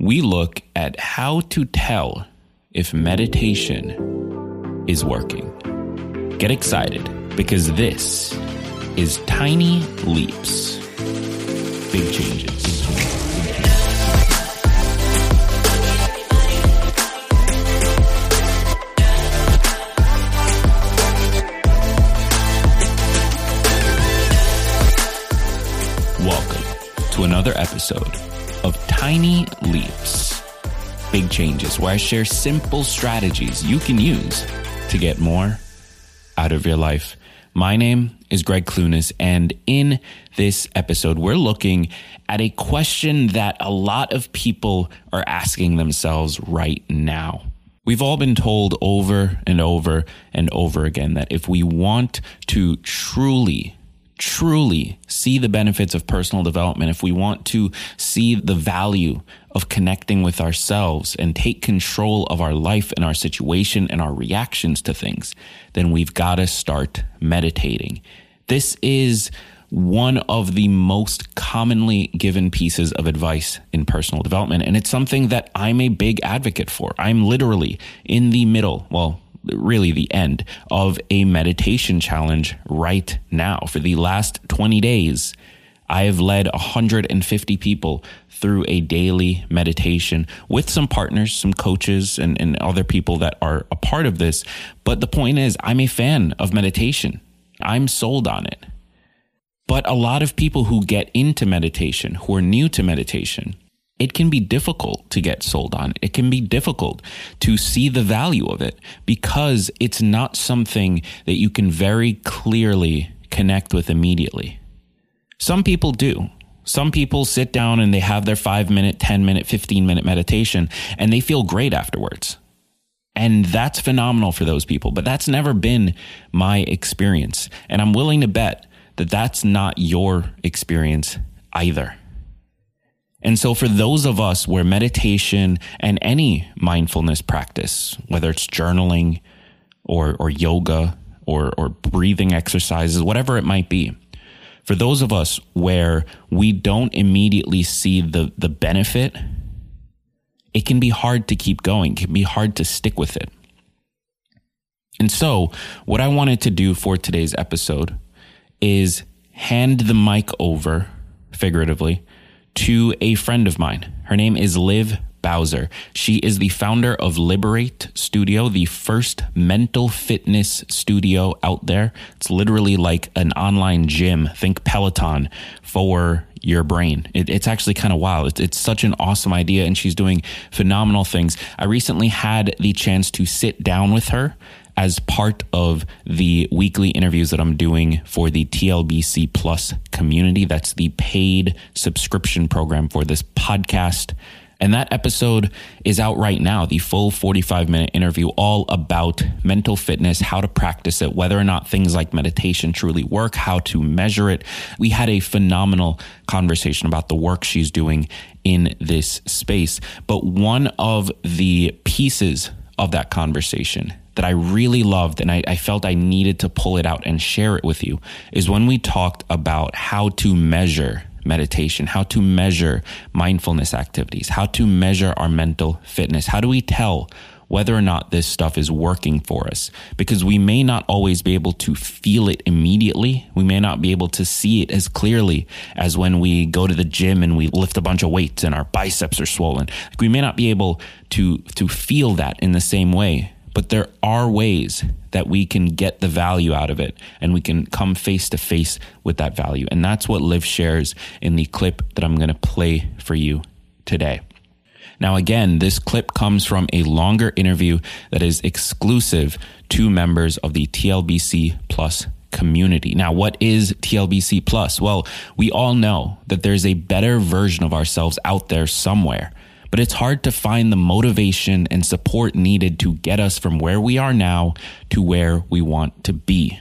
we look at how to tell if meditation is working. Get excited because this is Tiny Leaps, Big Changes. Welcome to another episode of Tiny Leaps, Big Changes, where I share simple strategies you can use to get more out of your life. My name is Gregg Clunis, and in this episode, we're looking at a question that a lot of people are asking themselves right now. We've all been told over and over and over again that if we want to truly truly see the benefits of personal development, if we want to see the value of connecting with ourselves and take control of our life and our situation and our reactions to things, then we've got to start meditating. This is one of the most commonly given pieces of advice in personal development. And it's something that I'm a big advocate for. I'm literally in the middle, well, really the end of a meditation challenge right now. For the last 20 days, I have led 150 people through a daily meditation with some partners, some coaches, and, and other people that are a part of this. But the point is, I'm a fan of meditation. I'm sold on it. But a lot of people who get into meditation, who are new to meditation, it can be difficult to get sold on. It can be difficult to see the value of it because it's not something that you can very clearly connect with immediately. Some people do. Some people sit down and they have their five minute, 10 minute, 15 minute meditation and they feel great afterwards. And that's phenomenal for those people, but that's never been my experience. And I'm willing to bet that that's not your experience either. And so, for those of us where meditation and any mindfulness practice, whether it's journaling or, or yoga or, or breathing exercises, whatever it might be, for those of us where we don't immediately see the, the benefit, it can be hard to keep going, it can be hard to stick with it. And so, what I wanted to do for today's episode is hand the mic over, figuratively, to a friend of mine. Her name is Liv Bowser. She is the founder of Liberate Studio, the first mental fitness studio out there. It's literally like an online gym. Think Peloton for your brain. It, it's actually kind of wild. It's, it's such an awesome idea, and she's doing phenomenal things. I recently had the chance to sit down with her as part of the weekly interviews that I'm doing for the TLBC Plus community. That's the paid subscription program for this podcast. And that episode is out right now, the full 45 minute interview, all about mental fitness, how to practice it, whether or not things like meditation truly work, how to measure it. We had a phenomenal conversation about the work she's doing in this space. But one of the pieces of that conversation that I really loved and I, I, felt I needed to pull it out and share it with you is when we talked about how to measure meditation, how to measure mindfulness activities, how to measure our mental fitness. How do we tell whether or not this stuff is working for us? Because we may not always be able to feel it immediately. We may not be able to see it as clearly as when we go to the gym and we lift a bunch of weights and our biceps are swollen. Like we may not be able to, to feel that in the same way but there are ways that we can get the value out of it and we can come face to face with that value. And that's what Liv shares in the clip that I'm going to play for you today. Now, again, this clip comes from a longer interview that is exclusive to members of the TLBC Plus community. Now, what is TLBC Plus? Well, we all know that there's a better version of ourselves out there somewhere but it's hard to find the motivation and support needed to get us from where we are now to where we want to be.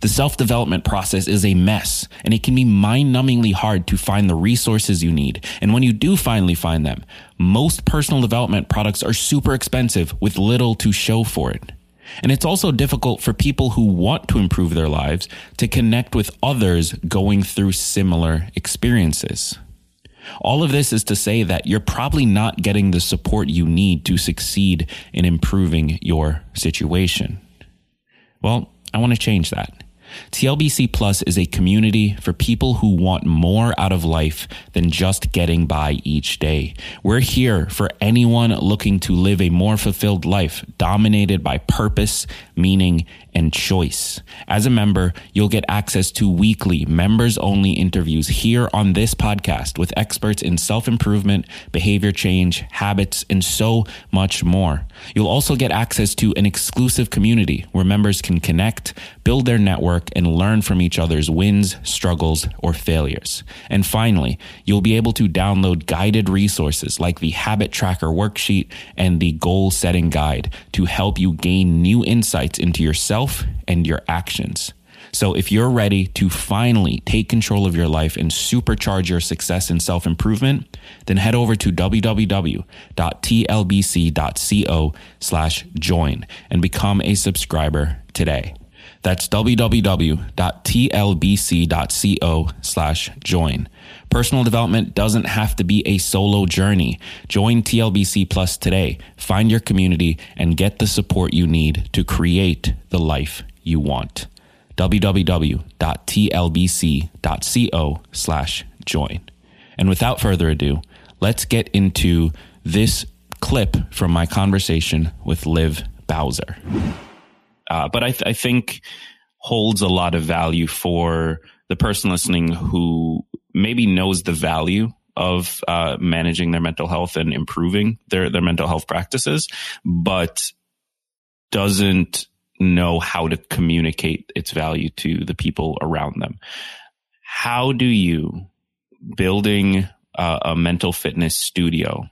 The self development process is a mess and it can be mind numbingly hard to find the resources you need. And when you do finally find them, most personal development products are super expensive with little to show for it. And it's also difficult for people who want to improve their lives to connect with others going through similar experiences. All of this is to say that you're probably not getting the support you need to succeed in improving your situation. Well, I want to change that. TLBC Plus is a community for people who want more out of life than just getting by each day. We're here for anyone looking to live a more fulfilled life dominated by purpose, meaning, and choice. As a member, you'll get access to weekly members only interviews here on this podcast with experts in self improvement, behavior change, habits, and so much more. You'll also get access to an exclusive community where members can connect, build their network, and learn from each other's wins, struggles, or failures. And finally, you'll be able to download guided resources like the habit tracker worksheet and the goal setting guide to help you gain new insights into yourself and your actions. So if you're ready to finally take control of your life and supercharge your success and self improvement, then head over to www.tlbc.co slash join and become a subscriber today. That's www.tlbc.co slash join. Personal development doesn't have to be a solo journey. Join TLBC Plus today. Find your community and get the support you need to create the life you want. www.tlbc.co slash join. And without further ado, let's get into this clip from my conversation with Liv Bowser uh, but I, th- I think holds a lot of value for the person listening who maybe knows the value of uh, managing their mental health and improving their their mental health practices, but doesn't know how to communicate its value to the people around them. How do you building a, a mental fitness studio?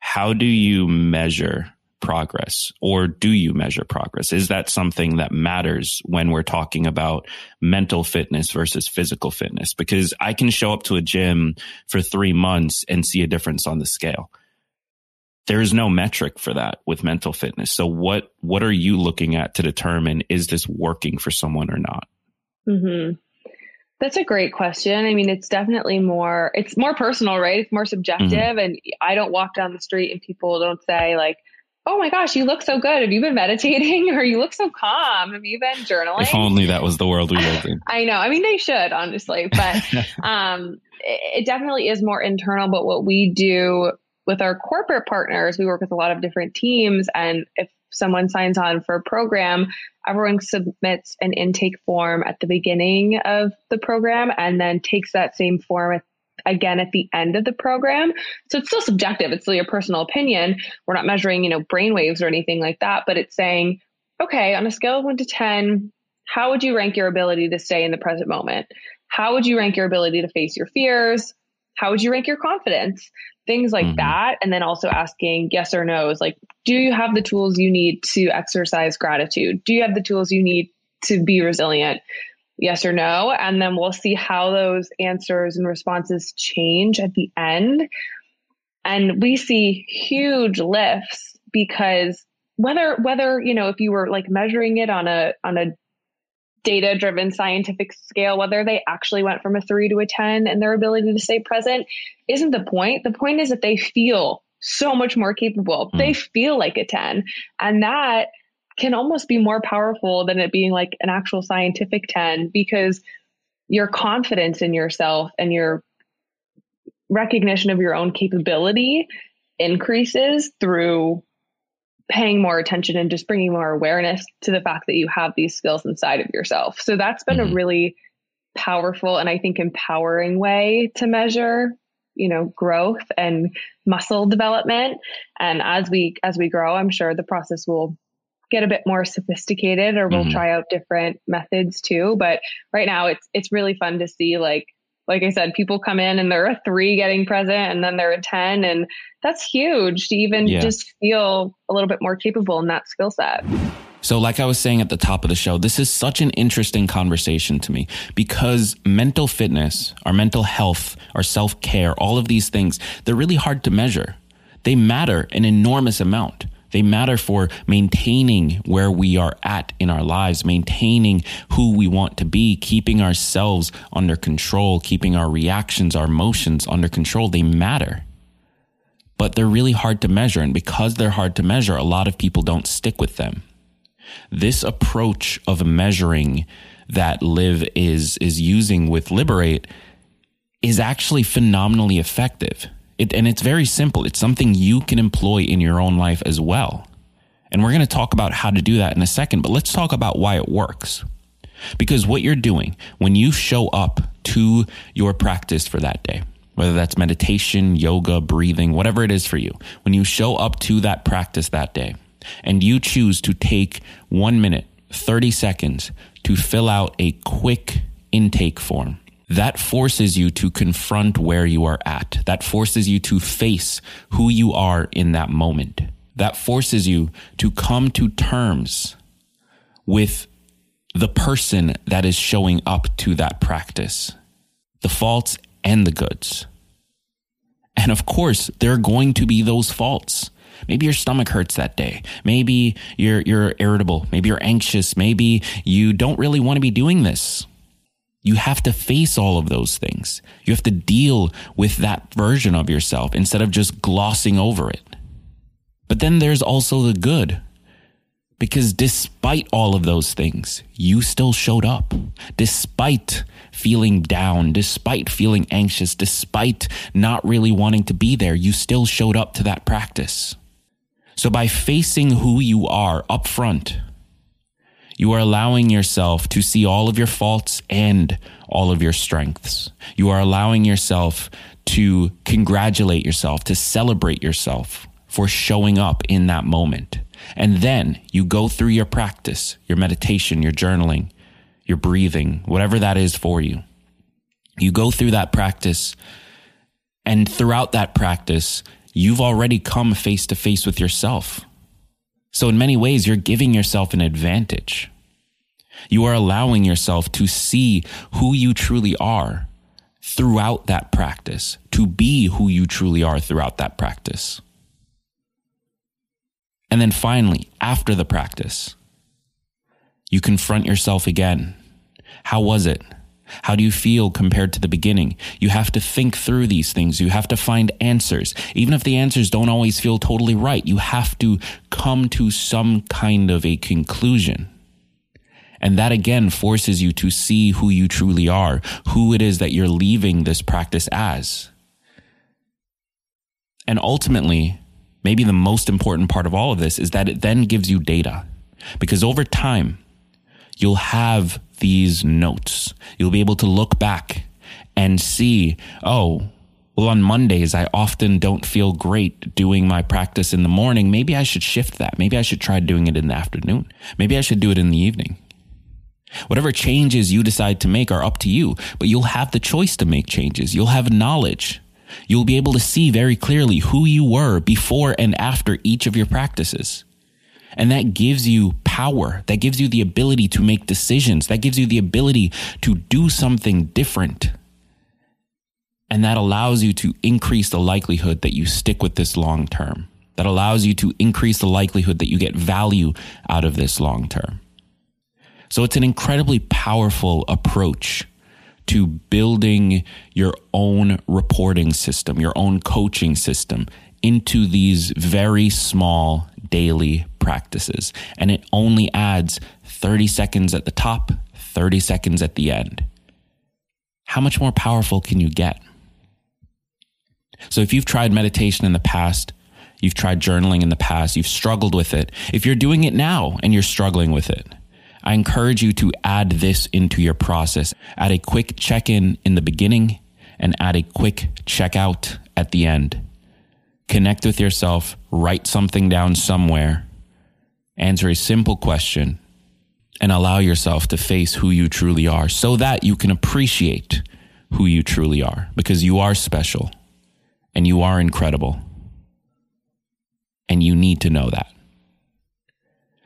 How do you measure progress or do you measure progress? Is that something that matters when we're talking about mental fitness versus physical fitness? Because I can show up to a gym for three months and see a difference on the scale. There is no metric for that with mental fitness. So what, what are you looking at to determine is this working for someone or not? Mm-hmm. That's a great question. I mean, it's definitely more, it's more personal, right? It's more subjective. Mm-hmm. And I don't walk down the street and people don't say like, oh my gosh, you look so good. Have you been meditating or you look so calm? Have you been journaling? If only that was the world we lived in. I know. I mean, they should, honestly, but um, it, it definitely is more internal. But what we do with our corporate partners, we work with a lot of different teams. And if someone signs on for a program, everyone submits an intake form at the beginning of the program and then takes that same form again at the end of the program. So it's still subjective. It's still your personal opinion. We're not measuring, you know, brain waves or anything like that, but it's saying, okay, on a scale of one to 10, how would you rank your ability to stay in the present moment? How would you rank your ability to face your fears? How would you rank your confidence? Things like mm-hmm. that. And then also asking yes or no's like, do you have the tools you need to exercise gratitude? Do you have the tools you need to be resilient? Yes or no. And then we'll see how those answers and responses change at the end. And we see huge lifts because whether, whether, you know, if you were like measuring it on a, on a data driven scientific scale, whether they actually went from a three to a 10 and their ability to stay present isn't the point. The point is that they feel so much more capable. Mm. They feel like a 10. And that can almost be more powerful than it being like an actual scientific 10 because your confidence in yourself and your recognition of your own capability increases through paying more attention and just bringing more awareness to the fact that you have these skills inside of yourself. So that's been mm-hmm. a really powerful and I think empowering way to measure, you know, growth and muscle development. And as we as we grow, I'm sure the process will get a bit more sophisticated or we'll mm-hmm. try out different methods too. But right now it's it's really fun to see like like I said, people come in and they're a three getting present and then they're a 10. And that's huge to even yeah. just feel a little bit more capable in that skill set. So, like I was saying at the top of the show, this is such an interesting conversation to me because mental fitness, our mental health, our self care, all of these things, they're really hard to measure. They matter an enormous amount. They matter for maintaining where we are at in our lives, maintaining who we want to be, keeping ourselves under control, keeping our reactions, our emotions under control. They matter. But they're really hard to measure. And because they're hard to measure, a lot of people don't stick with them. This approach of measuring that Liv is, is using with Liberate is actually phenomenally effective. It, and it's very simple. It's something you can employ in your own life as well. And we're going to talk about how to do that in a second, but let's talk about why it works. Because what you're doing when you show up to your practice for that day, whether that's meditation, yoga, breathing, whatever it is for you, when you show up to that practice that day and you choose to take one minute, 30 seconds to fill out a quick intake form, that forces you to confront where you are at. That forces you to face who you are in that moment. That forces you to come to terms with the person that is showing up to that practice, the faults and the goods. And of course, there are going to be those faults. Maybe your stomach hurts that day. Maybe you're, you're irritable. Maybe you're anxious. Maybe you don't really want to be doing this. You have to face all of those things. You have to deal with that version of yourself instead of just glossing over it. But then there's also the good. Because despite all of those things, you still showed up. Despite feeling down, despite feeling anxious, despite not really wanting to be there, you still showed up to that practice. So by facing who you are up front, you are allowing yourself to see all of your faults and all of your strengths. You are allowing yourself to congratulate yourself, to celebrate yourself for showing up in that moment. And then you go through your practice, your meditation, your journaling, your breathing, whatever that is for you. You go through that practice, and throughout that practice, you've already come face to face with yourself. So, in many ways, you're giving yourself an advantage. You are allowing yourself to see who you truly are throughout that practice, to be who you truly are throughout that practice. And then finally, after the practice, you confront yourself again. How was it? How do you feel compared to the beginning? You have to think through these things. You have to find answers. Even if the answers don't always feel totally right, you have to come to some kind of a conclusion. And that again forces you to see who you truly are, who it is that you're leaving this practice as. And ultimately, maybe the most important part of all of this is that it then gives you data. Because over time, you'll have these notes. You'll be able to look back and see, oh, well, on Mondays, I often don't feel great doing my practice in the morning. Maybe I should shift that. Maybe I should try doing it in the afternoon. Maybe I should do it in the evening. Whatever changes you decide to make are up to you, but you'll have the choice to make changes. You'll have knowledge. You'll be able to see very clearly who you were before and after each of your practices. And that gives you power. That gives you the ability to make decisions. That gives you the ability to do something different. And that allows you to increase the likelihood that you stick with this long term. That allows you to increase the likelihood that you get value out of this long term. So it's an incredibly powerful approach to building your own reporting system, your own coaching system into these very small daily practices. And it only adds 30 seconds at the top, 30 seconds at the end. How much more powerful can you get? So if you've tried meditation in the past, you've tried journaling in the past, you've struggled with it, if you're doing it now and you're struggling with it, I encourage you to add this into your process. Add a quick check in in the beginning and add a quick check out at the end. Connect with yourself, write something down somewhere, answer a simple question, and allow yourself to face who you truly are so that you can appreciate who you truly are because you are special and you are incredible. And you need to know that.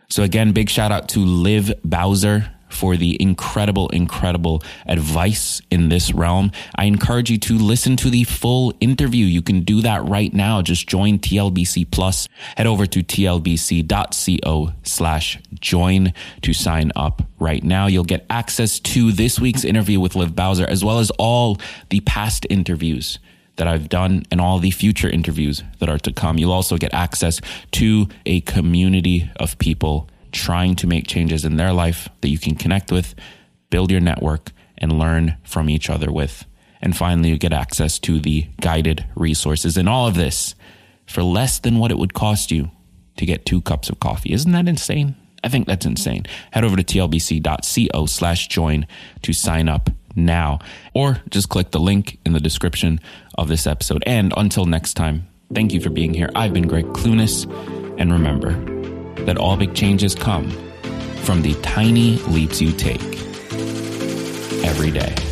So, again, big shout out to Liv Bowser for the incredible, incredible advice in this realm. I encourage you to listen to the full interview. You can do that right now. Just join TLBC Plus. Head over to tlbc.co slash join to sign up right now. You'll get access to this week's interview with Liv Bowser, as well as all the past interviews that I've done and all the future interviews that are to come. You'll also get access to a community of people trying to make changes in their life that you can connect with, build your network, and learn from each other with. And finally, you get access to the guided resources and all of this for less than what it would cost you to get two cups of coffee. Isn't that insane? I think that's insane. Head over to tlbc.co slash join to sign up now, or just click the link in the description of this episode. And until next time, thank you for being here. I've been Gregg Clunis, and remember, that all big changes come from the tiny leaps you take every day.